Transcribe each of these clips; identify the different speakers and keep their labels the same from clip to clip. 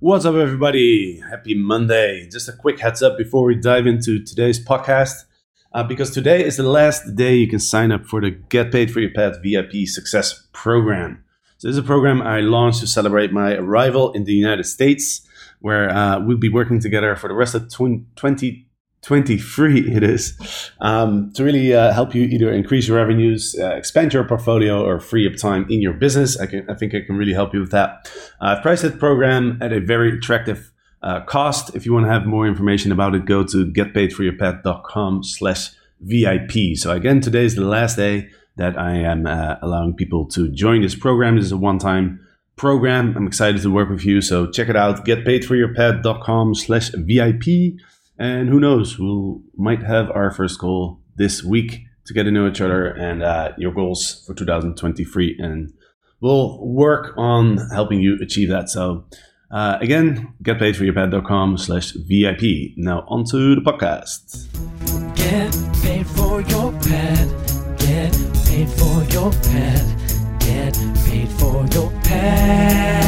Speaker 1: What's up, everybody? Happy Monday. Just a quick heads up before we dive into today's podcast. Uh, because today is the last day you can sign up for the Get Paid for Your Pad VIP Success Program. So, this is a program I launched to celebrate my arrival in the United States, where uh, we'll be working together for the rest of 20, 23 it is um, to really uh, help you either increase your revenues uh, expand your portfolio or free up time in your business. I, can, I think i can really help you with that. Uh, i've priced that program at a very attractive uh, cost. If you want to have more information about it go to getpaidforyourpad.com slash vip so again today is the last day that i am uh, allowing people to join this program. This is a one-time program. I'm excited to work with you. So check it out getpaidforyourpad.com slash vip and who knows, we might have our first goal this week to get to know each other and uh, your goals for 2023. And we'll work on helping you achieve that. So, uh, again, getpaidforyourpad.com slash VIP. Now, on to the podcast. Get paid for your pad. Get paid for your pad. Get paid for your pad.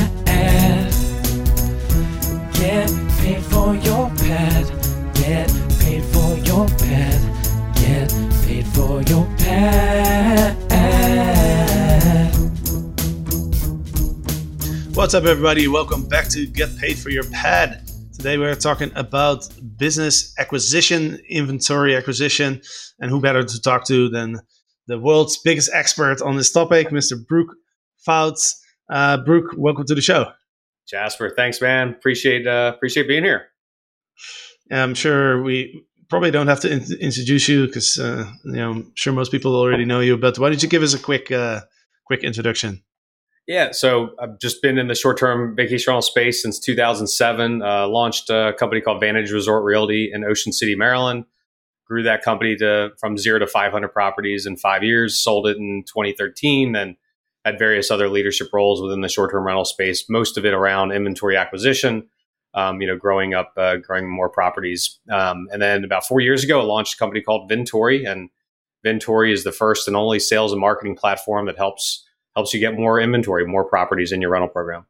Speaker 1: What's up, everybody? Welcome back to Get Paid for Your Pad. Today we're talking about business acquisition, inventory acquisition, and who better to talk to than the world's biggest expert on this topic, Mr. Brooke Pfautz. Uh, Brooke, welcome to the show.
Speaker 2: Jasper, thanks, man. Appreciate uh, appreciate being here.
Speaker 1: I'm sure we probably don't have to in- introduce you because uh, you know I'm sure most people already know you. But why don't you give us a quick uh, quick introduction?
Speaker 2: Yeah, so I've just been in the short term vacation rental space since 2007. Uh, launched a company called Vantage Resort Realty in Ocean City, Maryland. Grew that company to from zero to 500 properties in five years. Sold it in 2013. Then had various other leadership roles within the short term rental space. Most of it around inventory acquisition um, you know, growing up, uh, growing more properties. Um, and then about four years ago, I launched a company called Vintory, and Vintory is the first and only sales and marketing platform that helps helps you get more inventory, more properties in your rental program.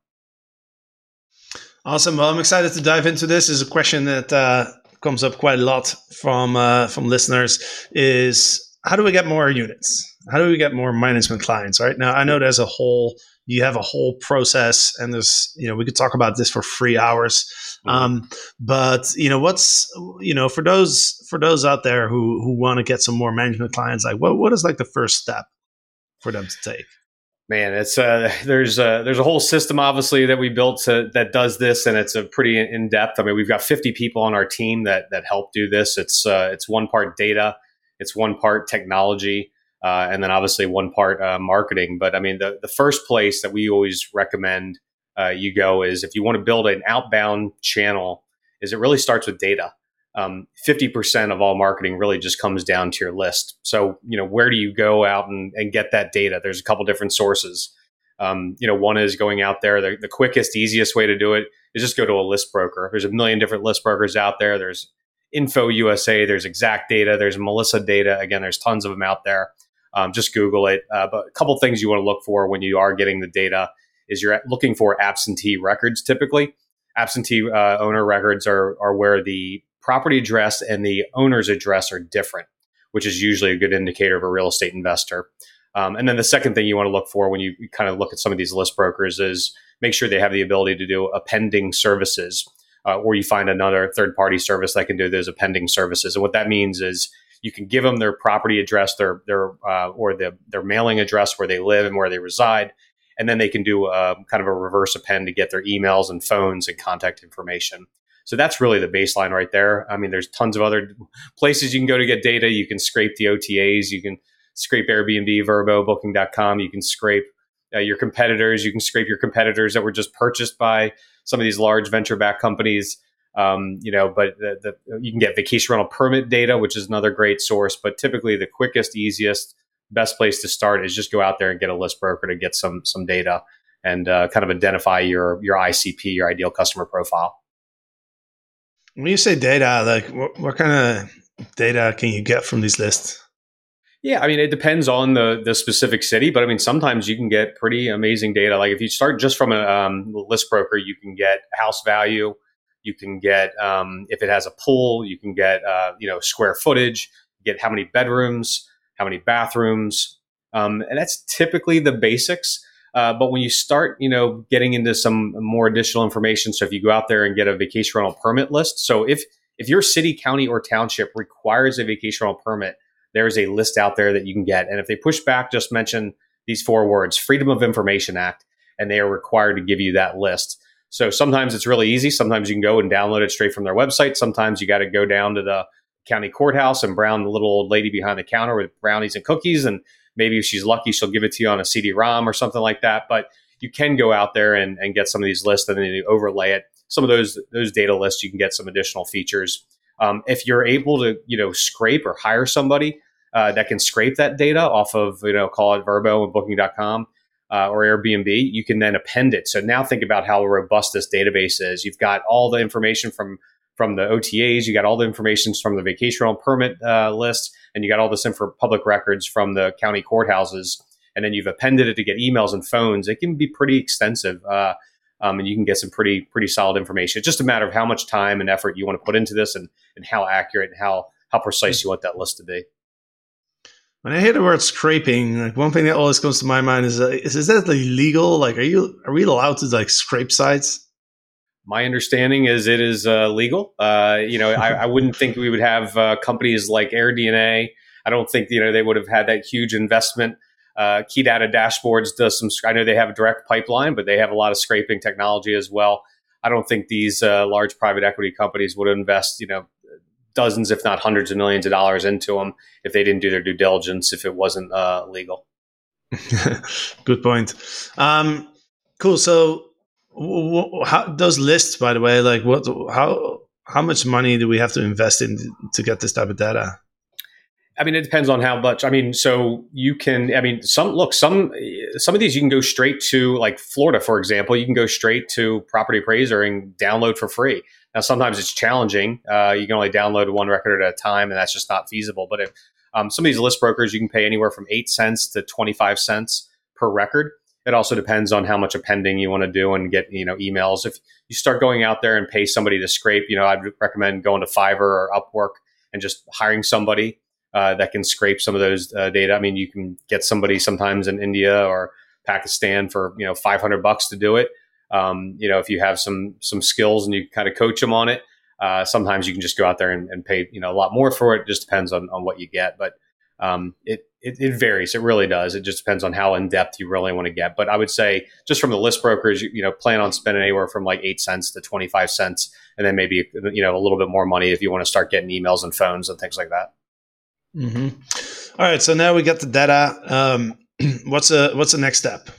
Speaker 1: Awesome. Well, I'm excited to dive into this. Is a question that uh, comes up quite a lot from uh, from listeners. Is how do we get more units? How do we get more management clients? Right now, I know there's a whole you have a whole process and there's you know we could talk about this for three hours mm-hmm. um, but you know what's you know for those for those out there who who want to get some more management clients like what what is like the first step for them to take
Speaker 2: man it's uh there's a there's a whole system obviously that we built to, that does this and it's a pretty in depth i mean we've got 50 people on our team that that help do this it's uh it's one part data it's one part technology uh, and then obviously one part uh, marketing. But I mean, the, the first place that we always recommend uh, you go is if you want to build an outbound channel, is it really starts with data. Um, 50% of all marketing really just comes down to your list. So, you know, where do you go out and, and get that data? There's a couple different sources. Um, you know, one is going out there. The, the quickest, easiest way to do it is just go to a list broker. There's a million different list brokers out there. There's Info USA, there's Exact Data, there's Melissa Data. Again, there's tons of them out there. Um, just Google it. Uh, but a couple things you want to look for when you are getting the data is you're looking for absentee records. Typically, absentee uh, owner records are are where the property address and the owner's address are different, which is usually a good indicator of a real estate investor. Um, and then the second thing you want to look for when you kind of look at some of these list brokers is make sure they have the ability to do appending services, uh, or you find another third party service that can do those appending services. And what that means is you can give them their property address, their their uh, or the, their mailing address where they live and where they reside, and then they can do a, um, kind of a reverse append to get their emails and phones and contact information. So that's really the baseline right there. I mean, there's tons of other places you can go to get data. You can scrape the OTAs. You can scrape Airbnb, Vrbo, Booking.com. You can scrape uh, your competitors. You can scrape your competitors that were just purchased by some of these large venture-backed companies. Um, you know, but the, the, you can get vacation rental permit data, which is another great source. But typically, the quickest, easiest, best place to start is just go out there and get a list broker to get some some data and uh, kind of identify your your ICP, your ideal customer profile.
Speaker 1: When you say data, like what, what kind of data can you get from these lists?
Speaker 2: Yeah, I mean, it depends on the the specific city, but I mean, sometimes you can get pretty amazing data. Like if you start just from a um, list broker, you can get house value, you can get um, if it has a pool, you can get uh, you know square footage, get how many bedrooms, how many bathrooms, um, and that's typically the basics. Uh, but when you start, you know, getting into some more additional information, so if you go out there and get a vacation rental permit list, so if if your city, county, or township requires a vacation rental permit there is a list out there that you can get. And if they push back, just mention these four words Freedom of Information Act, and they are required to give you that list. So sometimes it's really easy. Sometimes you can go and download it straight from their website. Sometimes you got to go down to the county courthouse and brown the little old lady behind the counter with brownies and cookies. And maybe if she's lucky, she'll give it to you on a CD ROM or something like that. But you can go out there and, and get some of these lists and then you overlay it. Some of those those data lists, you can get some additional features. Um, if you're able to, you know, scrape or hire somebody uh, that can scrape that data off of, you know, call it Vrbo and Booking.com uh, or Airbnb, you can then append it. So now think about how robust this database is. You've got all the information from from the OTAs, you got all the information from the vacation rental permit uh, list, and you got all this info for public records from the county courthouses, and then you've appended it to get emails and phones. It can be pretty extensive. Uh, um, and you can get some pretty pretty solid information. It's just a matter of how much time and effort you want to put into this, and and how accurate and how how precise you want that list to be.
Speaker 3: When I hear the word scraping, like one thing that always comes to my mind is: uh, is, is that legal? Like, are you are we allowed to like scrape sites?
Speaker 2: My understanding is it is uh, legal. Uh, you know, I, I, wouldn't think we would have uh, companies like AirDNA. I don't think you know they would have had that huge investment uh, Key Data Dashboards does some. I know they have a direct pipeline, but they have a lot of scraping technology as well. I don't think these uh, large private equity companies would invest, you know, dozens, if not hundreds of millions of dollars into them if they didn't do their due diligence, if it wasn't uh, legal.
Speaker 3: Good point. Um, cool. So, how, those lists, by the way, like what, how, how much money do we have to invest in to get this type of data?
Speaker 2: I mean, it depends on how much. I mean, so you can. I mean, some look some some of these you can go straight to like Florida, for example. You can go straight to Property Appraiser and download for free. Now, sometimes it's challenging. Uh, you can only download one record at a time, and that's just not feasible. But if um, some of these list brokers, you can pay anywhere from eight cents to twenty five cents per record. It also depends on how much appending you want to do and get you know emails. If you start going out there and pay somebody to scrape, you know, I'd recommend going to Fiverr or Upwork and just hiring somebody uh, that can scrape some of those uh, data. I mean, you can get somebody sometimes in India or Pakistan for you know 500 bucks to do it. Um, you know, if you have some some skills and you kind of coach them on it, uh, sometimes you can just go out there and, and, pay you know a lot more for it. it just depends on, on what you get, but um, it, it, it varies. It really does. It just depends on how in depth you really want to get. But I would say just from the list brokers, you, you know, plan on spending anywhere from like eight cents to twenty five cents, and then maybe you know a little bit more money if you want to start getting emails and phones and things like that.
Speaker 3: Mm-hmm. All right, so now we got the data. Um, what's a what's the next step?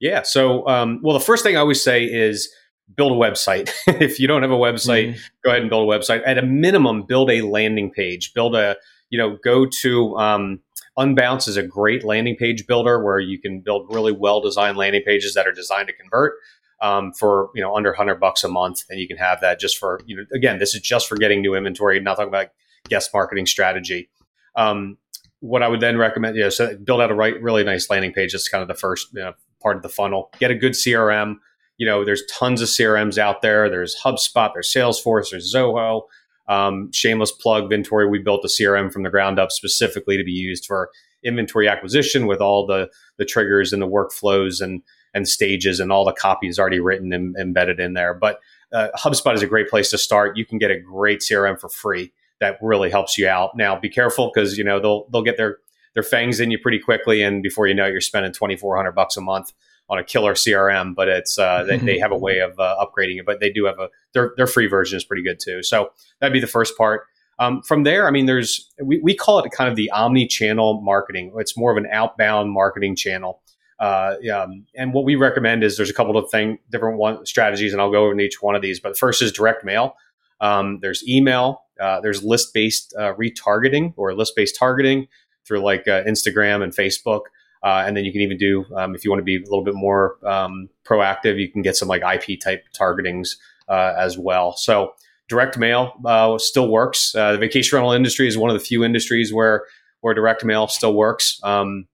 Speaker 2: Yeah, so um, well, the first thing I always say is build a website. if you don't have a website, mm-hmm. go ahead and build a website. At a minimum, build a landing page. Build a you know go to um, Unbounce is a great landing page builder where you can build really well designed landing pages that are designed to convert. Um, for you know under 100 bucks a month and you can have that just for you know again this is just for getting new inventory not talking about guest marketing strategy um, what I would then recommend, you know, so build out a right, really nice landing page. That's kind of the first you know, part of the funnel. Get a good CRM. You know, there's tons of CRMs out there. There's HubSpot, there's Salesforce, there's Zoho. Um, shameless plug, Vintory. We built a CRM from the ground up specifically to be used for inventory acquisition with all the the triggers and the workflows and and stages and all the copies already written and embedded in there. But uh, HubSpot is a great place to start. You can get a great CRM for free that really helps you out. Now, be careful because you know they'll they'll get their their fangs in you pretty quickly, and before you know it, you're spending twenty four hundred bucks a month on a killer CRM. But it's uh, they, they, have a way of uh, upgrading it, but they do have a their their free version is pretty good too. So that'd be the first part. Um, from there, I mean, there's we, we call it kind of the omni-channel marketing. It's more of an outbound marketing channel. Uh, um, and what we recommend is there's a couple of thing different one strategies, and I'll go over each one of these. But first is direct mail. Um, there's email, uh, there's list based uh, retargeting or list based targeting through like uh, Instagram and Facebook. Uh, and then you can even do, um, if you want to be a little bit more um, proactive, you can get some like IP type targetings uh, as well. So direct mail uh, still works. the vacation rental industry is one of the few industries where or direct mail still works. Um,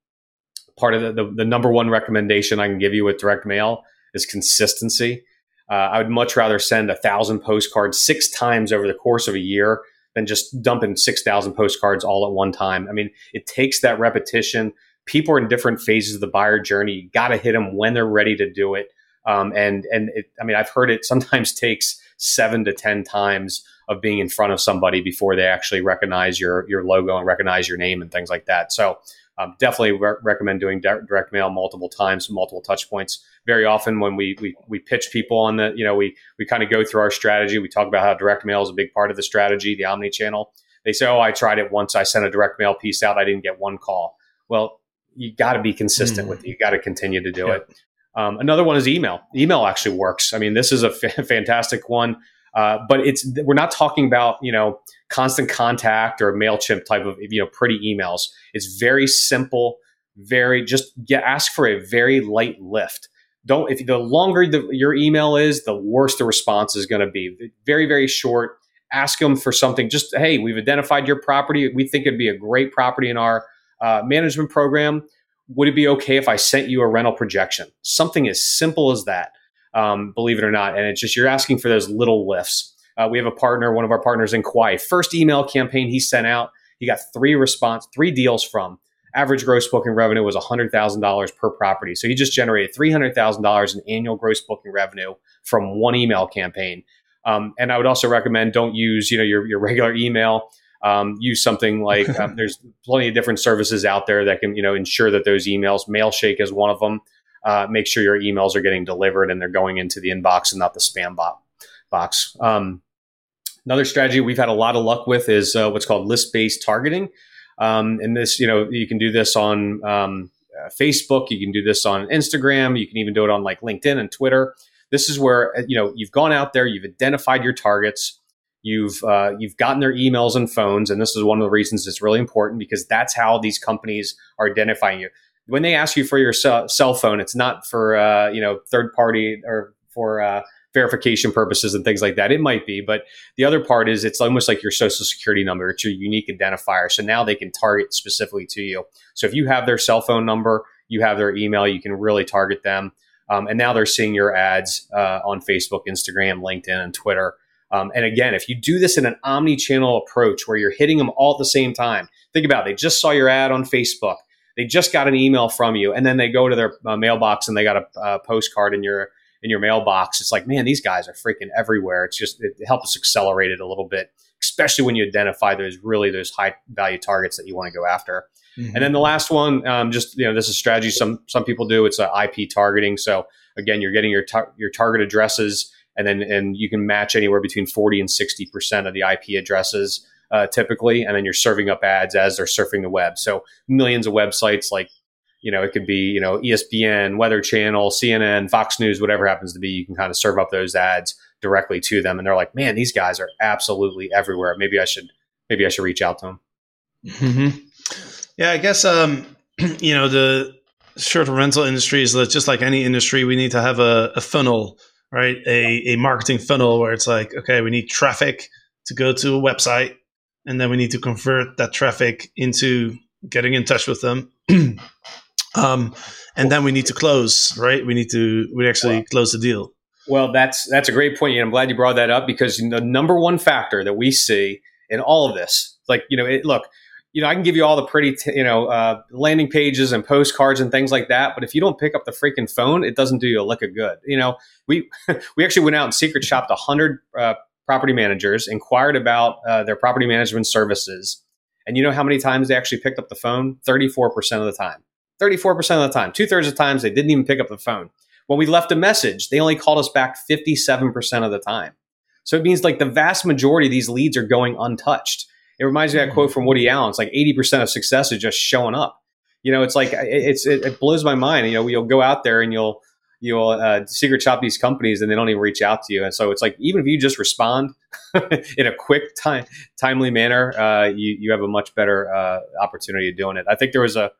Speaker 2: part of the, the, the number one recommendation I can give you with direct mail is consistency. Uh, I would much rather send a thousand postcards six times over the course of a year than just dumping 6,000 postcards all at one time. I mean, it takes that repetition. People are in different phases of the buyer journey. You got to hit them when they're ready to do it. Um, and and it, I mean, I've heard it sometimes takes seven to ten times of being in front of somebody before they actually recognize your your logo and recognize your name and things like that. So um, definitely re- recommend doing direct mail multiple times, multiple touch points. Very often when we, we, we pitch people on the, you know, we, we kind of go through our strategy. We talk about how direct mail is a big part of the strategy, the omni channel. They say, oh, I tried it once. I sent a direct mail piece out. I didn't get one call. Well, you got to be consistent mm. with it. You got to continue to do yeah. it. Um, another one is email. Email actually works. I mean, this is a f- fantastic one. Uh, but it's we're not talking about you know constant contact or Mailchimp type of you know pretty emails. It's very simple, very just get ask for a very light lift. Don't if the longer the, your email is, the worse the response is going to be. Very very short. Ask them for something. Just hey, we've identified your property. We think it'd be a great property in our uh, management program. Would it be okay if I sent you a rental projection? Something as simple as that um, believe it or not. And it's just you're asking for those little lifts. Uh, we have a partner, one of our partners in Kauai. First email campaign he sent out, he got three response, three deals from. Average gross booking revenue was $100,000 per property. So he just generated $300,000 in annual gross booking revenue from one email campaign. Um, and I would also recommend don't use you know your, your regular email. Um, use something like um, there's plenty of different services out there that can you know ensure that those emails. Mailshake is one of them uh, make sure your emails are getting delivered and they're going into the inbox and not the spam bo- box. Um, another strategy we've had a lot of luck with is uh, what's called list based targeting. Um, and this, you know, you can do this on um, uh, Facebook, you can do this on Instagram, you can even do it on like LinkedIn and Twitter. This is where uh, you know you've gone out there, you've identified your targets, you've uh, you've gotten their emails and phones, and this is one of the reasons it's really important because that's how these companies are identifying you when they ask you for your cell, phone, it's not for uh, you know third party or for uh, verification purposes and things like that. It might be, but the other part is it's almost like your social security number. It's your unique identifier. So now they can target specifically to you. So if you have their cell phone number, you have their email, you can really target them. Um, and now they're seeing your ads uh, on Facebook, Instagram, LinkedIn, and Twitter. Um, and again, if you do this in an omni-channel approach where you're hitting them all at the same time, think about it. They just saw your ad on Facebook they just got an email from you, and then they go to their uh, mailbox and they got a postcard in your in your mailbox. It's like, man, these guys are freaking everywhere. It's just it helps us accelerate it a little bit, especially when you identify those really those high value targets that you want to go after. Mm-hmm. And then the last one, um, just you know, this is strategy some some people do. It's IP targeting. So again, you're getting your tar- your target addresses, and then and you can match anywhere between forty and sixty percent of the IP addresses uh, typically, and then you're serving up ads as they're surfing the web. So millions of websites like you know, it could be, you know, ESPN, Weather Channel, CNN, Fox News, whatever happens to be, you can kind of serve up those ads directly to them. And they're like, man, these guys are absolutely everywhere. Maybe I should, maybe I should reach out to them.
Speaker 3: Mm-hmm. Yeah, I guess, um, you know, the short rental industry is just like any industry. We need to have a, a funnel, right? A, a marketing funnel where it's like, okay, we need traffic to go to a website and then we need to convert that traffic into getting in touch with them. um, and then we need to close, right? We need to we actually wow. close the deal.
Speaker 2: Well, that's that's a great point, and I'm glad you brought that up because the number one factor that we see in all of this, like you know, it, look, you know, I can give you all the pretty, t- you know, uh, landing pages and postcards and things like that, but if you don't pick up the freaking phone, it doesn't do you a lick of good. You know, we we actually went out and secret shopped a hundred uh, property managers, inquired about uh, their property management services. And you know how many times they actually picked up the phone? 34% of the time. 34% of the time. Two thirds of the times they didn't even pick up the phone. When we left a message, they only called us back 57% of the time. So it means like the vast majority of these leads are going untouched. It reminds me of that quote from Woody Allen. It's like 80% of success is just showing up. You know, it's like, it's, it, it blows my mind. You know, you'll go out there and you'll, you'll uh, secret shop these companies and they don't even reach out to you. And so it's like even if you just respond in a quick time timely manner, uh, you you have a much better uh, opportunity of doing it. I think there was a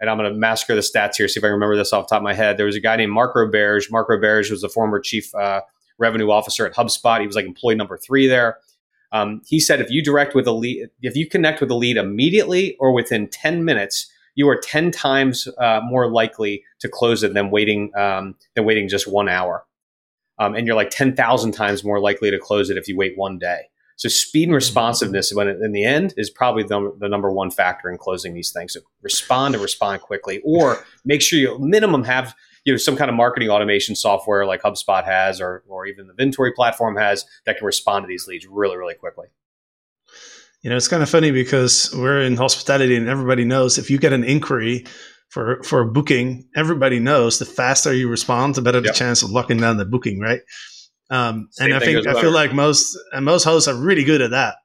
Speaker 2: and I'm going to massacre the stats here, see if I remember this off the top of my head. There was a guy named Mark Roberge. Mark Roberge was the former chief uh, revenue officer at HubSpot. He was like employee number three there. Um, he said if you direct with a lead, if you connect with a lead immediately or within 10 minutes, you are 10 times uh, more likely to close it than waiting um, than waiting just one hour. Um, and you're like 10,000 times more likely to close it if you wait one day. So speed and responsiveness, when it, in the end, is probably the, the, number one factor in closing these things. So respond and respond quickly, or make sure you minimum have you know some kind of marketing automation software like HubSpot has, or or even the Vintory platform has that can respond to these leads really really quickly.
Speaker 3: You know, it's kind of funny because we're in hospitality, and everybody knows if you get an inquiry for for a booking, everybody knows the faster you respond, the better the yep. chance of locking down the booking, right? Um, and I think I feel like most and most hosts are really good at that.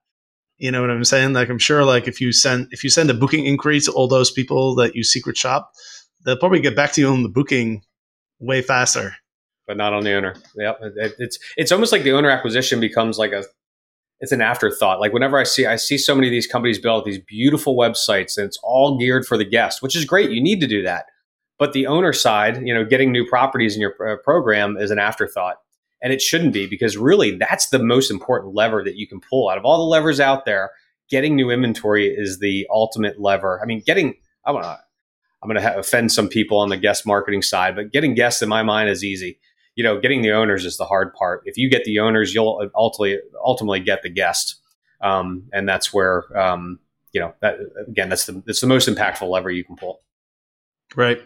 Speaker 3: You know what I'm saying? Like I'm sure, like if you send if you send a booking inquiry to all those people that you secret shop, they'll probably get back to you on the booking way faster.
Speaker 2: But not on the owner. Yep, it's it's almost like the owner acquisition becomes like a it's an afterthought. Like whenever I see I see so many of these companies build these beautiful websites and it's all geared for the guest, which is great. You need to do that. But the owner side, you know, getting new properties in your uh, program is an afterthought. And it shouldn't be because really that's the most important lever that you can pull out of all the levers out there. Getting new inventory is the ultimate lever. I mean, getting, I want to, I'm going to offend some people on the guest marketing side, but getting guests in my mind is easy you know, getting the owners is the hard part. If you get the owners, you'll ultimately ultimately get the guest, um, and that's where um, you know that again that's the that's the most impactful lever you can pull.
Speaker 3: Right.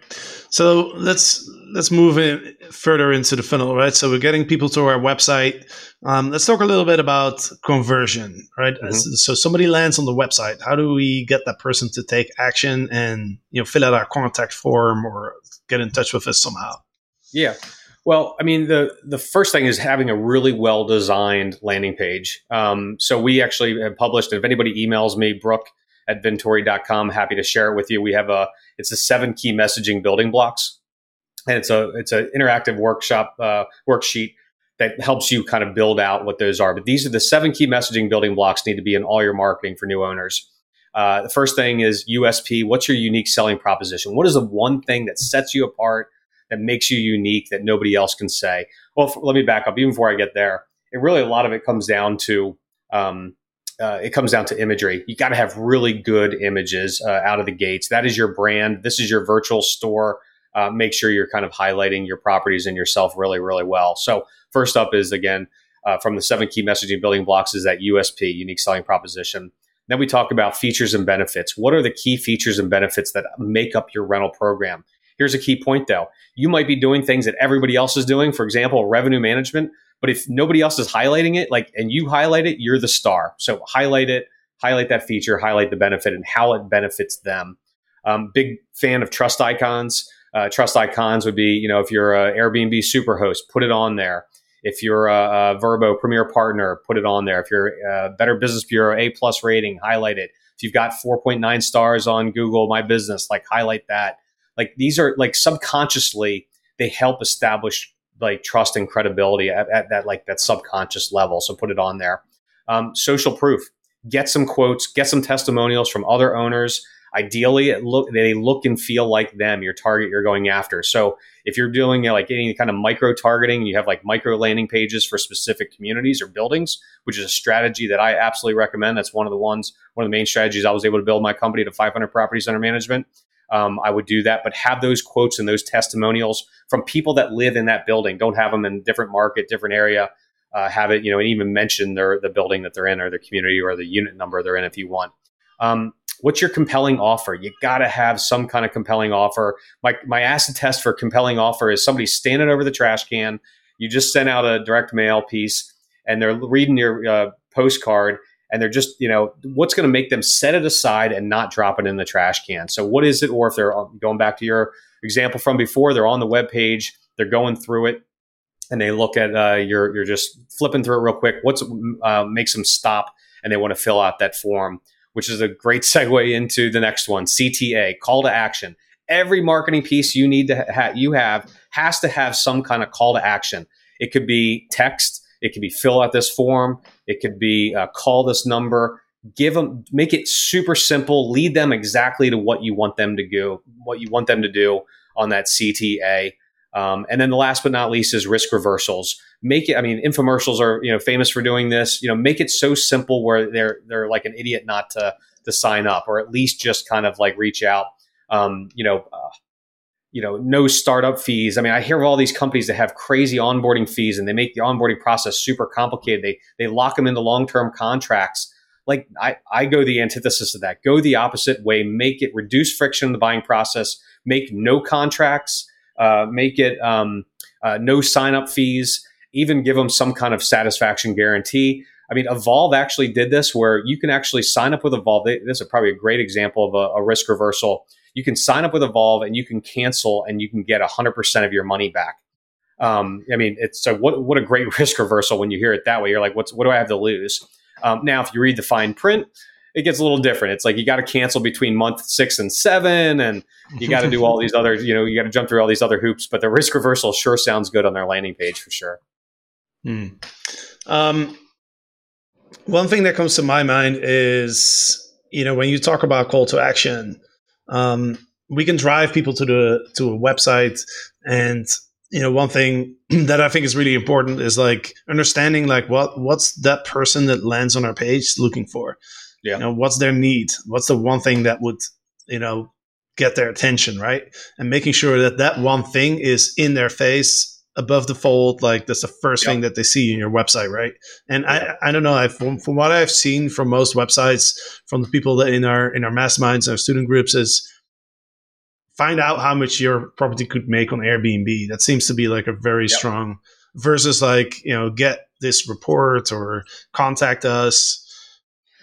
Speaker 3: So let's let's move in further into the funnel, right? So we're getting people to our website. Um, let's talk a little bit about conversion, right? Mm-hmm. So somebody lands on the website. How do we get that person to take action and you know fill out our contact form or get in touch with us somehow?
Speaker 2: Yeah. Well, I mean, the the first thing is having a really well designed landing page. Um, so we actually have published. If anybody emails me, Brooke at Vintory.com, happy to share it with you. We have a it's a seven key messaging building blocks, and it's a it's an interactive workshop uh, worksheet that helps you kind of build out what those are. But these are the seven key messaging building blocks need to be in all your marketing for new owners. Uh, the first thing is USP. What's your unique selling proposition? What is the one thing that sets you apart? that makes you unique that nobody else can say. Well, f- let me back up even before I get there. It really a lot of it comes down to um, uh, it comes down to imagery. You got to have really good images uh, out of the gates. That is your brand. This is your virtual store. Uh, make sure you're kind of highlighting your properties and yourself really, really well. So first up is again uh, from the seven key messaging building blocks is that USP, unique selling proposition. Then we talk about features and benefits. What are the key features and benefits that make up your rental program? Here's a key point though. You might be doing things that everybody else is doing, for example, revenue management, but if nobody else is highlighting it, like and you highlight it, you're the star. So highlight it, highlight that feature, highlight the benefit and how it benefits them. Um, big fan of trust icons. Uh, trust icons would be, you know, if you're a Airbnb superhost, put it on there. If you're a, a Vrbo Premier Partner, put it on there. If you're a Better Business Bureau A plus rating, highlight it. If you've got 4.9 stars on Google My Business, like highlight that. Like these are like subconsciously they help establish like trust and credibility at, at that like that subconscious level. So put it on there. Um, social proof. Get some quotes. Get some testimonials from other owners. Ideally, look they look and feel like them, your target you're going after. So if you're doing you know, like any kind of micro targeting, you have like micro landing pages for specific communities or buildings, which is a strategy that I absolutely recommend. That's one of the ones, one of the main strategies I was able to build my company to 500 properties under management um, I would do that. But have those quotes and those testimonials from people that live in that building. Don't have them in different market, different area. Uh, have it, you know, and even mention their the building that they're in or the community or the unit number they're in if you want. Um, what's your compelling offer? You got to have some kind of compelling offer. My my acid test for compelling offer is somebody standing over the trash can. You just sent out a direct mail piece, and they're reading your uh, postcard, and they're just you know what's going to make them set it aside and not drop it in the trash can? So what is it or if they're going back to your example from before they're on the web page they're going through it and they look at uh, you're you're just flipping through it real quick what's uh, makes them stop and they want to fill out that form which is a great segue into the next one cta call to action. Every marketing piece you need to ha- you have has to have some kind of call to action. It could be text it could be fill out this form. It could be uh, call this number. Give them, make it super simple. Lead them exactly to what you want them to do, what you want them to do on that CTA. Um, and then the last but not least is risk reversals. Make it. I mean, infomercials are you know famous for doing this. You know, make it so simple where they're they're like an idiot not to to sign up, or at least just kind of like reach out. Um, you know, uh, you know, no startup fees. I mean, I hear of all these companies that have crazy onboarding fees, and they make the onboarding process super complicated. They they lock them into long term contracts. Like I, I go the antithesis of that. Go the opposite way. Make it reduce friction in the buying process. Make no contracts uh, make it um, uh, no sign up fees, even give them some kind of satisfaction guarantee. I mean, Evolve actually did this where you can actually sign up with Evolve. This is probably a great example of a, a risk reversal. You can sign up with Evolve and you can cancel and you can get 100% of your money back. Um, I mean, it's so what, what a great risk reversal when you hear it that way. You're like, what's, what do I have to lose? Um, now, if you read the fine print, it gets a little different. It's like you got to cancel between month six and seven, and you got to do all these other, you know, you got to jump through all these other hoops. But the risk reversal sure sounds good on their landing page for sure.
Speaker 3: Hmm. Um, one thing that comes to my mind is, you know, when you talk about call to action, um, we can drive people to the to a website, and you know, one thing that I think is really important is like understanding like what what's that person that lands on our page looking for yeah. You know, what's their need? What's the one thing that would, you know, get their attention, right? And making sure that that one thing is in their face above the fold like that's the first thing that they see in your website right? And i i don't know i from, from what i've seen from most websites from the people that in our in our masterminds and our student groups is find out how much your property could make on airbnb. That seems to be like a very strong versus like you know get this report or contact us.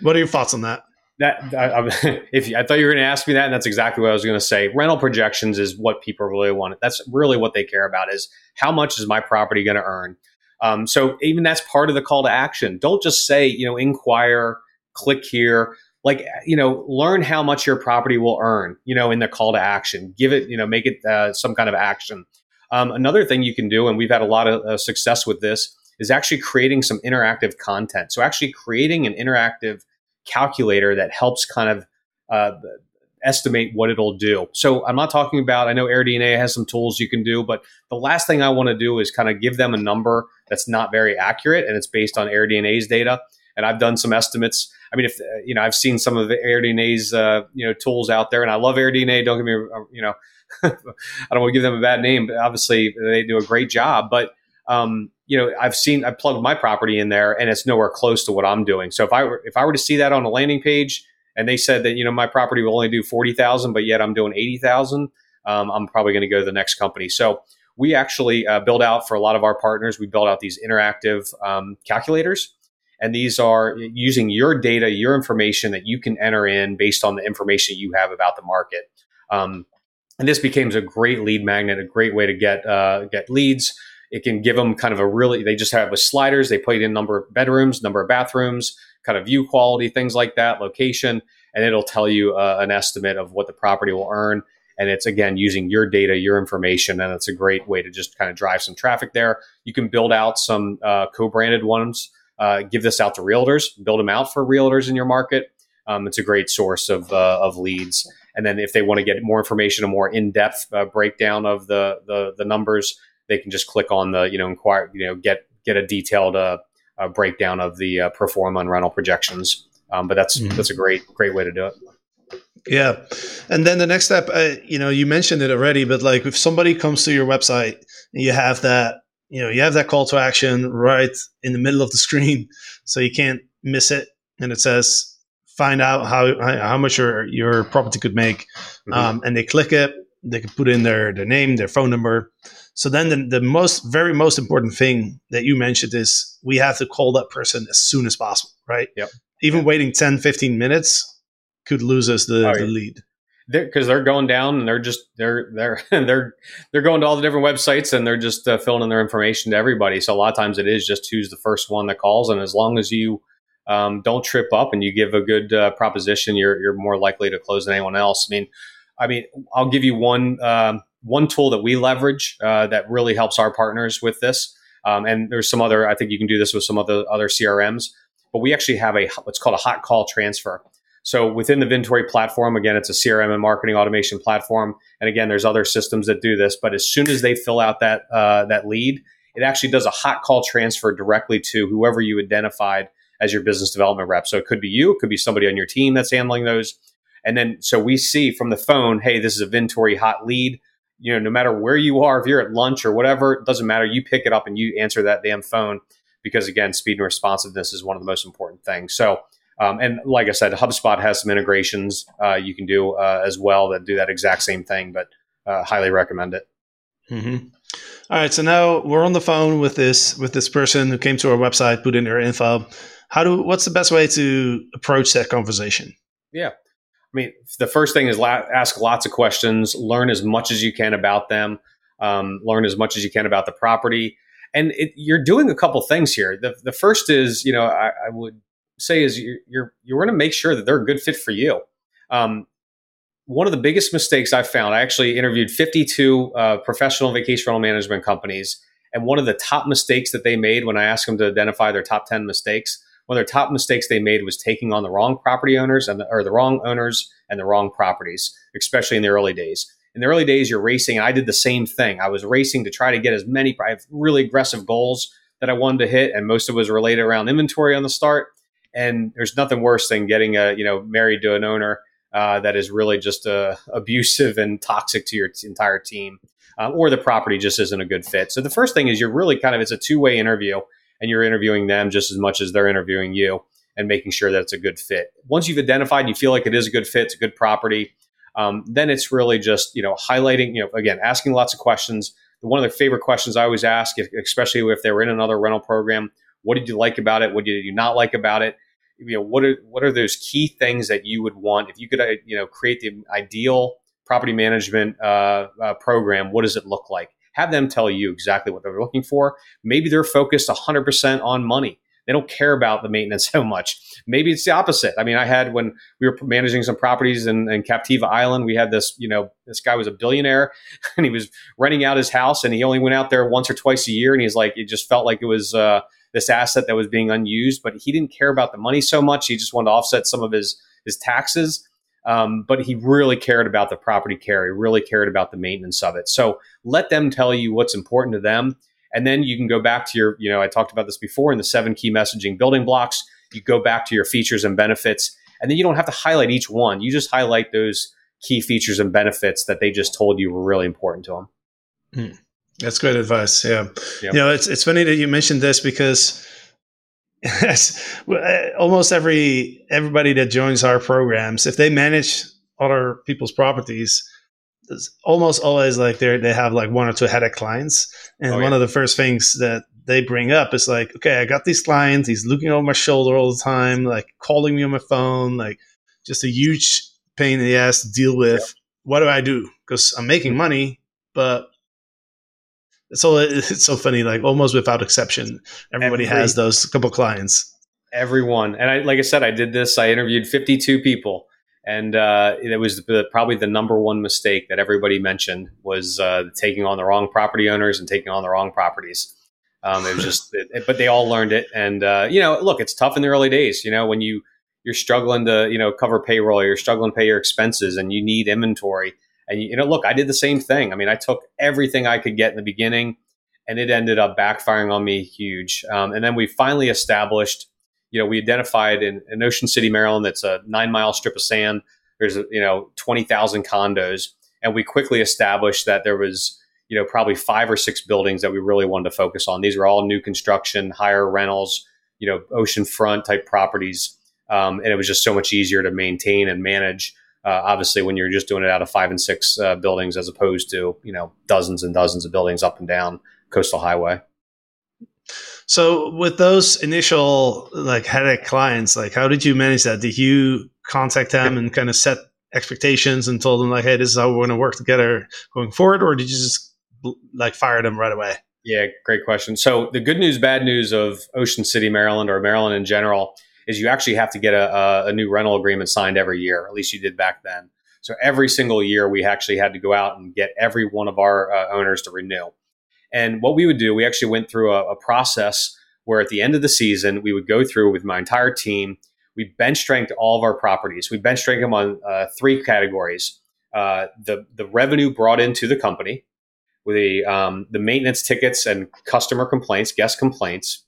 Speaker 3: What are your thoughts on that?
Speaker 2: That I, if I thought you were going to ask me that, and that's exactly what I was going to say. Rental projections is what people really want. That's really what they care about: is how much is my property going to earn. Um, so even that's part of the call to action. Don't just say you know inquire, click here. Like you know, learn how much your property will earn. You know, in the call to action, give it you know, make it uh, some kind of action. Um, another thing you can do, and we've had a lot of uh, success with this, is actually creating some interactive content. So actually creating an interactive calculator that helps kind of uh, estimate what it'll do. So I'm not talking about, I know AirDNA has some tools you can do, but the last thing I want to do is kind of give them a number that's not very accurate and it's based on AirDNA's data. And I've done some estimates. I mean, if you know, I've seen some of the AirDNA's uh, you know tools out there, and I love AirDNA. Don't give me, uh, you know, I don't want to give them a bad name, but obviously they do a great job. But um, you know, I've seen I plugged my property in there and it's nowhere close to what I'm doing. So if I were if I were to see that on a landing page and they said that you know my property will only do forty thousand, but yet I'm doing eighty thousand, um, I'm probably going to go to the next company. So we actually uh, build out for a lot of our partners. We build out these interactive um, calculators, and these are using your data, your information that you can enter in based on the information you have about the market. Um, and this becomes a great lead magnet, a great way to get uh, get leads. It can give them kind of a really, they just have with sliders, they put in number of bedrooms, number of bathrooms, kind of view quality, things like that, location, and it'll tell you uh, an estimate of what the property will earn. And it's again using your data, your information, and it's a great way to just kind of drive some traffic there. You can build out some uh, co-branded ones, uh, give this out to realtors, build them out for realtors in your market. Um, it's a great source of, uh, of leads. And then if they want to get more information, a more in-depth uh, breakdown of the, the, the numbers, they can just click on the you know inquire you know get get a detailed uh, uh, breakdown of the uh, pro forma and rental projections. Um, but that's mm-hmm. that's a great great way to do it.
Speaker 3: Yeah, and then the next step, uh, you know, you mentioned it already, but like if somebody comes to your website and you have that, you know, you have that call to action right in the middle of the screen, so you can't miss it, and it says find out how how much your your property could make, mm-hmm. um, and they click it, they can put in their their name, their phone number, so then the, the most, very most important thing that you mentioned is we have to call that person as soon as possible, right?
Speaker 2: Yep.
Speaker 3: Even
Speaker 2: yep.
Speaker 3: waiting 10, 15 minutes could lose us the, oh, the lead.
Speaker 2: Because they're, they're, going down and they're just they're they're they're they're going to all the different websites and they're just uh, filling in their information to everybody. So a lot of times it is just who's the first one that calls, and as long as you um, don't trip up and you give a good uh, proposition, you're you're more likely to close than anyone else. I mean, I mean, I'll give you one. Um, one tool that we leverage uh, that really helps our partners with this. Um, and there's some other, I think you can do this with some other other CRMs, but we actually have a what's called a hot call transfer. So within the Vintory platform, again, it's a CRM and marketing automation platform. And again, there's other systems that do this. But as soon as they fill out that uh, that lead, it actually does a hot call transfer directly to whoever you identified as your business development rep. So it could be you, it could be somebody on your team that's handling those. And then so we see from the phone, hey, this is a Vintory hot lead. You know, no matter where you are, if you're at lunch or whatever, it doesn't matter. You pick it up and you answer that damn phone because again, speed and responsiveness is one of the most important things. So um, and like I said, HubSpot has some integrations uh, you can do uh, as well that do that exact same thing, but uh, highly recommend it.
Speaker 3: Mm-hmm. All right, so now we're on the phone with this with this person who came to our website, put in their info. How do? What's the best way to approach that conversation?
Speaker 2: Yeah, I mean, the first thing is la- ask lots of questions, learn as much as you can about them, um, learn as much as you can about the property, and it, you're doing a couple things here. The the first is, you know, I, I would say is you're you're, you're going to make sure that they're a good fit for you. Um, one of the biggest mistakes I found, I actually interviewed 52 uh, professional vacation rental management companies, and one of the top mistakes that they made when I asked them to identify their top 10 mistakes, one of their top mistakes they made was taking on the wrong property owners and the, or the wrong owners and the wrong properties, especially in the early days. In the early days, you're racing, and I did the same thing. I was racing to try to get as many. I have really aggressive goals that I wanted to hit, and most of it was related around inventory on the start. And there's nothing worse than getting a you know married to an owner uh, that is really just uh, abusive and toxic to your t- entire team, uh, or the property just isn't a good fit. So the first thing is you're really kind of it's a two way interview, and you're interviewing them just as much as they're interviewing you, and making sure that it's a good fit. Once you've identified, you feel like it is a good fit, it's a good property. Um, then it's really just you know highlighting you know again asking lots of questions. One of the favorite questions I always ask, especially if they were in another rental program, what did you like about it? What did you not like about it? You know, what are what are those key things that you would want if you could, uh, you know, create the ideal property management uh, uh, program? What does it look like? Have them tell you exactly what they're looking for. Maybe they're focused 100% on money. They don't care about the maintenance so much. Maybe it's the opposite. I mean, I had when we were managing some properties in, in Captiva Island, we had this, you know, this guy was a billionaire and he was renting out his house and he only went out there once or twice a year. And he's like, it just felt like it was, uh, this asset that was being unused, but he didn't care about the money so much. He just wanted to offset some of his his taxes. Um, but he really cared about the property care. He really cared about the maintenance of it. So let them tell you what's important to them. And then you can go back to your, you know, I talked about this before in the seven key messaging building blocks. You go back to your features and benefits, and then you don't have to highlight each one. You just highlight those key features and benefits that they just told you were really important to them.
Speaker 3: Hmm. That's great advice. Yeah. Yep. You know, it's it's funny that you mentioned this because Uh, almost every everybody that joins our programs, if they manage other people's properties, it's almost always like they they have like one or two headache clients, and oh, yeah. one of the first things that they bring up is like, okay, I got these clients. He's looking over my shoulder all the time, like calling me on my phone, like just a huge pain in the ass to deal with. Yep. What do I do? Because I'm making mm-hmm. money, but so it's so funny like almost without exception everybody Every, has those couple clients.
Speaker 2: Everyone. And i like i said i did this i interviewed 52 people and uh, it was the, probably the number one mistake that everybody mentioned was uh, taking on the wrong property owners and taking on the wrong properties. Um, it was just it, but they all learned it and uh, you know look it's tough in the early days you know when you you're struggling to you know cover payroll you're struggling to pay your expenses and you need inventory and you know, look, I did the same thing. I mean, I took everything I could get in the beginning, and it ended up backfiring on me huge. Um, and then we finally established, you know, we identified in, in Ocean City, Maryland, that's a nine mile strip of sand. There's you know twenty thousand condos, and we quickly established that there was you know probably five or six buildings that we really wanted to focus on. These were all new construction, higher rentals, you know, oceanfront type properties, um, and it was just so much easier to maintain and manage uh, obviously, when you're just doing it out of five and six uh, buildings, as opposed to you know dozens and dozens of buildings up and down coastal highway.
Speaker 3: So, with those initial like headache clients, like how did you manage that? Did you contact them and kind of set expectations and told them like, "Hey, this is how we're going to work together going forward," or did you just like fire them right away?
Speaker 2: Yeah, great question. So, the good news, bad news of Ocean City, Maryland, or Maryland in general is you actually have to get a, a new rental agreement signed every year. At least you did back then. So every single year, we actually had to go out and get every one of our uh, owners to renew. And what we would do, we actually went through a, a, process where at the end of the season, we would go through with my entire team. we bench strength all of our properties. We bench strength them on uh, three categories: uh, the the revenue brought into the company, the um, the maintenance tickets and customer complaints, guest complaints,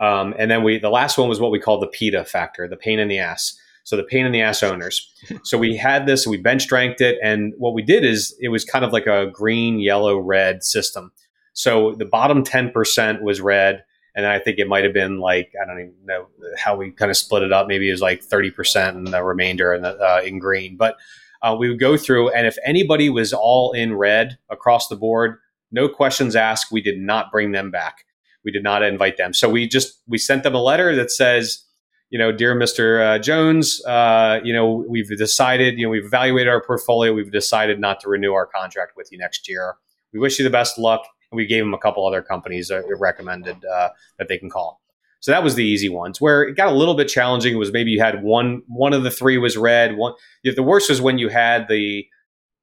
Speaker 2: um, and then we the last one was what we call the PITA factor, the pain in the ass. So the pain in the ass owners. so we had this, we bench strengthed it, and what we did is it was kind of like a green, yellow, red system. So the bottom ten percent was red, and I think it might have been like I don't even know how we kind of split it up. Maybe it was like thirty percent and the remainder in, the, uh, in green. But uh, we would go through, and if anybody was all in red across the board, no questions asked, we did not bring them back. We did not invite them. So we just we sent them a letter that says, you know, dear Mr. Uh, Jones, uh, you know, we've decided, you know, we've evaluated our portfolio. We've decided not to renew our contract with you next year. We wish you the best luck. And we gave them a couple other companies that recommended uh, that they can call. So that was the easy ones. Where it got a little bit challenging was maybe you had one one of the three was red. One the worst was when you had the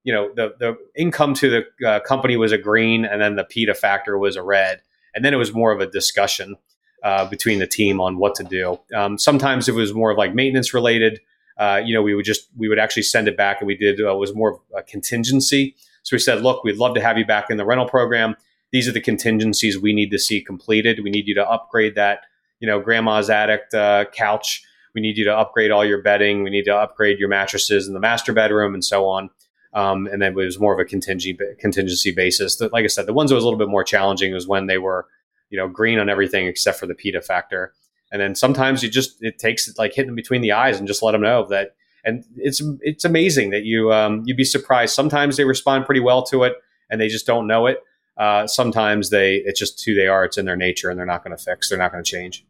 Speaker 2: you know the the income to the uh, company was a green and then the PITA factor was a red, and then it was more of a discussion uh, between the team on what to do. Um, sometimes it was more of like maintenance related. Uh, you know, we would just we would actually send it back, and we did uh, was more of a contingency. So we said, look, we'd love to have you back in the rental program. These are the contingencies we need to see completed. We need you to upgrade that you know, grandma's addict uh, couch. We need you to upgrade all your bedding. We need to upgrade your mattresses in the master bedroom and so on. Um, and then it was more of a contingency contingency basis. That, like I said, the ones that was a little bit more challenging was when they were, you know, green on everything except for the PITA factor. And then sometimes you just it takes like hitting them between the eyes and just let them know that. And it's it's amazing that you um, you'd be surprised. Sometimes they respond pretty well to it, and they just don't know it. Uh, sometimes they it's just who they are. It's in their nature, and they're not going to fix. They're not going to change.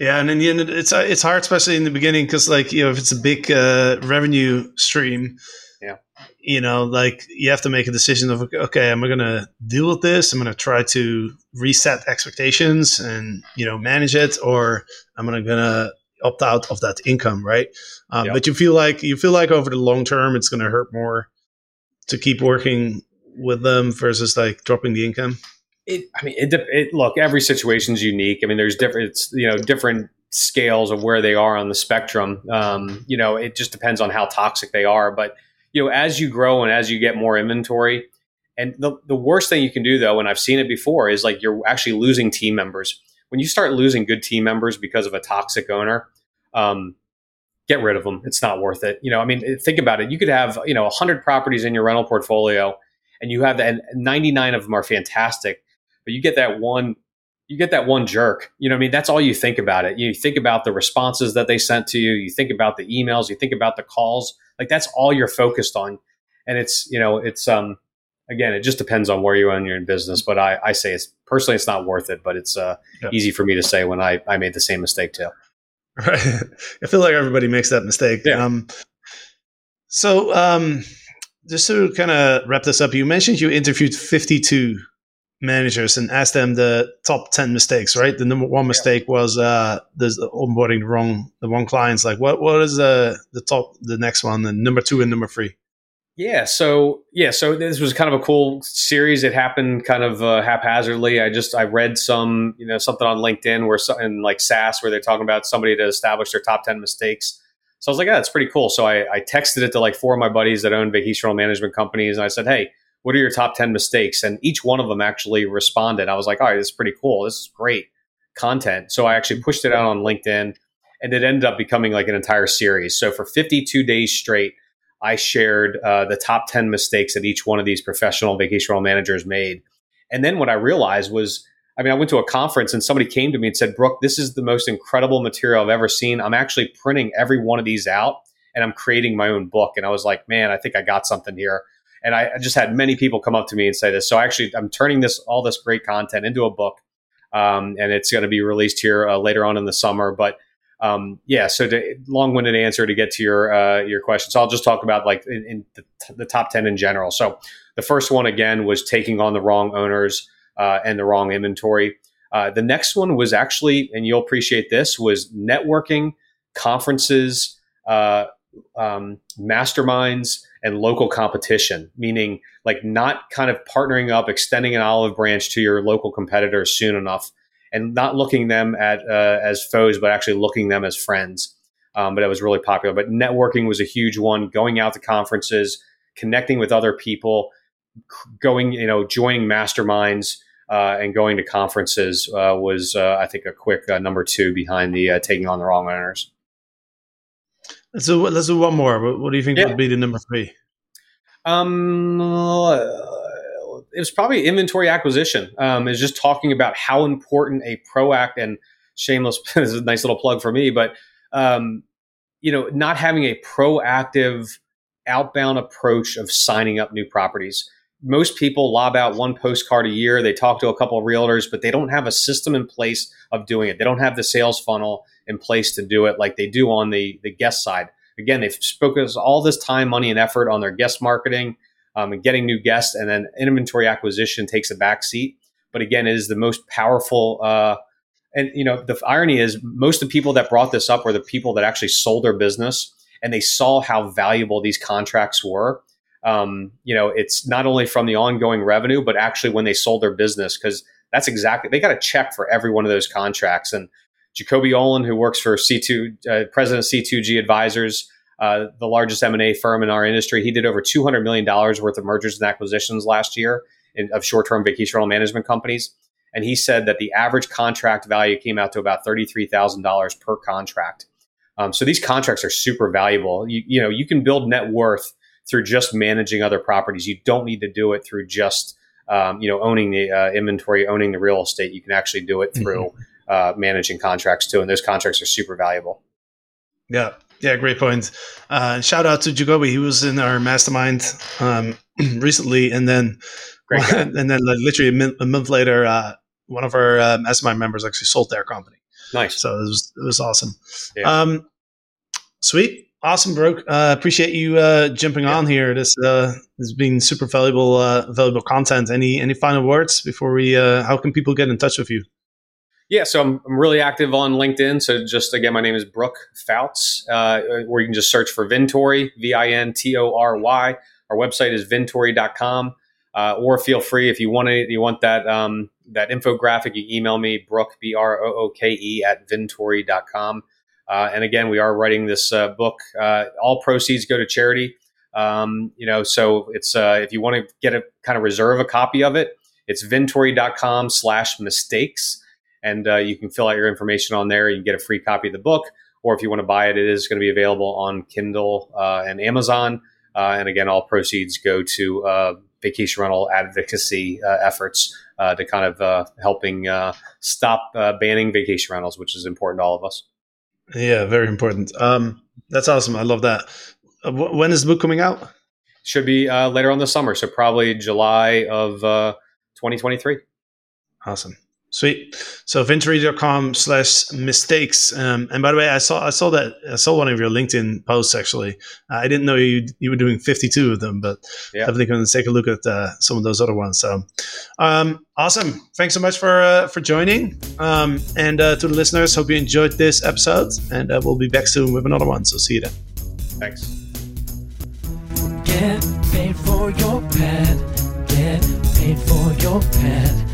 Speaker 3: Yeah, and in the end, it's it's hard, especially in the beginning, because like you know, if it's a big uh, revenue stream,
Speaker 2: yeah,
Speaker 3: you know, like you have to make a decision of okay, am I going to deal with this? I'm going to try to reset expectations and you know manage it, or I'm going to opt out of that income, right? Um, yep. But you feel like you feel like over the long term, it's going to hurt more to keep working with them versus like dropping the income.
Speaker 2: It, I mean, it, it, look, every situation is unique. I mean, there's different, you know, different scales of where they are on the spectrum. Um, you know, it just depends on how toxic they are. But, you know, as you grow and as you get more inventory, and the, the worst thing you can do though, and I've seen it before, is like you're actually losing team members. When you start losing good team members because of a toxic owner, um, get rid of them. It's not worth it. You know, I mean, think about it. You could have, you know, 100 properties in your rental portfolio and you have and 99 of them are fantastic but you get that one you get that one jerk. You know I mean? That's all you think about it. You think about the responses that they sent to you, you think about the emails, you think about the calls. Like that's all you're focused on. And it's, you know, it's um again, it just depends on where you are in your business. But I, I say it's personally it's not worth it, but it's uh yeah. easy for me to say when I, I made the same mistake too.
Speaker 3: Right. I feel like everybody makes that mistake. Yeah. Um so um just to kind of wrap this up, you mentioned you interviewed 52 managers and ask them the top 10 mistakes right? The number one mistake was uh the onboarding the wrong the wrong clients. Like what what is the the top the next one and number two and number three?
Speaker 2: Yeah so yeah so this was kind of a cool series. It happened kind of uh, haphazardly. I just i read some you know something on linkedin where something like SaaS where they're talking about somebody to establish their top 10 mistakes. So i was like yeah that's pretty cool. So I, I texted it to like four of my buddies that own vacational management companies and i said hey what are your top 10 mistakes? And each one of them actually responded. I was like, all right, this is pretty cool. This is great content. So I actually pushed it out on LinkedIn and it ended up becoming like an entire series. So for 52 days straight, I shared uh, the top 10 mistakes that each one of these professional vacation rental managers made. And then what I realized was, I mean, I went to a conference and somebody came to me and said, Brooke, this is the most incredible material I've ever seen. I'm actually printing every one of these out and I'm creating my own book. And I was like, man, I think I got something here. And I, just had many people come up to me and say this. So actually, I'm turning this all this great content into a book, um, and it's going to be released here uh, later on in the summer. But um, yeah, so to, long-winded answer to get to your uh, your question. So I'll just talk about like in, in the, t- the, top ten in general. So the first one again was taking on the wrong owners uh, and the wrong inventory. Uh, the next one was actually, and you'll appreciate this, was networking, conferences, uh, um, masterminds, and local competition, meaning like not kind of partnering up, extending an olive branch to your local competitors soon enough. and not looking them at uh, as foes, but actually looking them as friends. Um, but it was really popular. But networking was a huge one. Going out to conferences, connecting with other people, going, you know, joining masterminds. Uh, and going to conferences uh, was, uh, I think, a quick uh, number two behind the uh, taking on the wrong owners.
Speaker 3: Let's do, let's do one more. What do you think yeah. would be the number three?
Speaker 2: Um, it was probably inventory acquisition. Um, is just talking about how important a proact and shameless this is a nice little plug for me, but um, you know, not having a proactive outbound approach of signing up new properties. Most people lob out one postcard a year. They talk to a couple of realtors, but they don't have a system in place of doing it. They don't have the sales funnel in place to do it like they do on the the guest side. Again, they've focused all this time, money, and effort on their guest marketing um, and getting new guests, and then inventory acquisition takes a back seat. But again, it is the most powerful. Uh, and you know, the irony is, most of the people that brought this up were the people that actually sold their business, and they saw how valuable these contracts were. Um, you know, it's not only from the ongoing revenue, but actually when they sold their business, because that's exactly they got a check for every one of those contracts. And Jacoby Olin, who works for C2, uh, president of C2G Advisors, uh, the largest M&A firm in our industry. He did over $200 million worth of mergers and acquisitions last year in, of short-term vacation management companies. And he said that the average contract value came out to about $33,000 per contract. Um, so these contracts are super valuable. You, you know, you can build net worth through just managing other properties. You don't need to do it through just, um, you know, owning the uh, inventory, owning the real estate. You can actually do it through mm-hmm. uh, managing contracts too. And those contracts are super valuable.
Speaker 3: Yeah. Yeah, great point. Uh, shout out to Jacoby. He was in our mastermind um, recently, and then and then like, literally a, min- a, month later, uh, one of our uh, mastermind members actually sold their company.
Speaker 2: Nice.
Speaker 3: So it was it was awesome. Yeah. Um, sweet, awesome, bro. Uh, appreciate you uh, jumping yeah. on here. This uh, has been super valuable uh, valuable content. Any any final words before we? Uh, how can people get in touch with you?
Speaker 2: Yeah, so I'm, I'm really active on LinkedIn. So just again, my name is Brooke Pfautz, uh, or you can just search for Vintory, V I N T O R Y. Our website is vintory.com. Uh, or feel free if you want you want that um, that infographic, you email me, Brooke, B R O O K E, at vintory.com. Uh, and again, we are writing this uh, book. Uh, all proceeds go to charity. Um, you know, so it's uh, if you want to get a kind of reserve a copy of it, it's vintory.com slash mistakes and uh, you can fill out your information on there. You can get a free copy of the book, or if you want to buy it, it is going to be available on Kindle uh, and Amazon. And again, all proceeds go to vacation rental advocacy efforts to kind of helping stop banning vacation rentals, which is important to all of us.
Speaker 3: Yeah, very important. Um, that's awesome. I love that. when is the book coming out?
Speaker 2: Should be uh, later on the summer, so probably July of uh, 2023.
Speaker 3: Awesome. Sweet. So vintory.com slash mistakes. Um, and by the way, I saw I saw that I saw one of your LinkedIn posts actually. Uh, I didn't know you you were doing 52 of them, but yeah. definitely going to take a look at uh, some of those other ones. So um, awesome. Thanks so much for uh, for joining. Um, and uh, to the listeners, hope you enjoyed this episode. And uh, we'll be back soon with another one. So see you then.
Speaker 2: Thanks.
Speaker 4: Get paid for your pad. Get paid for your pad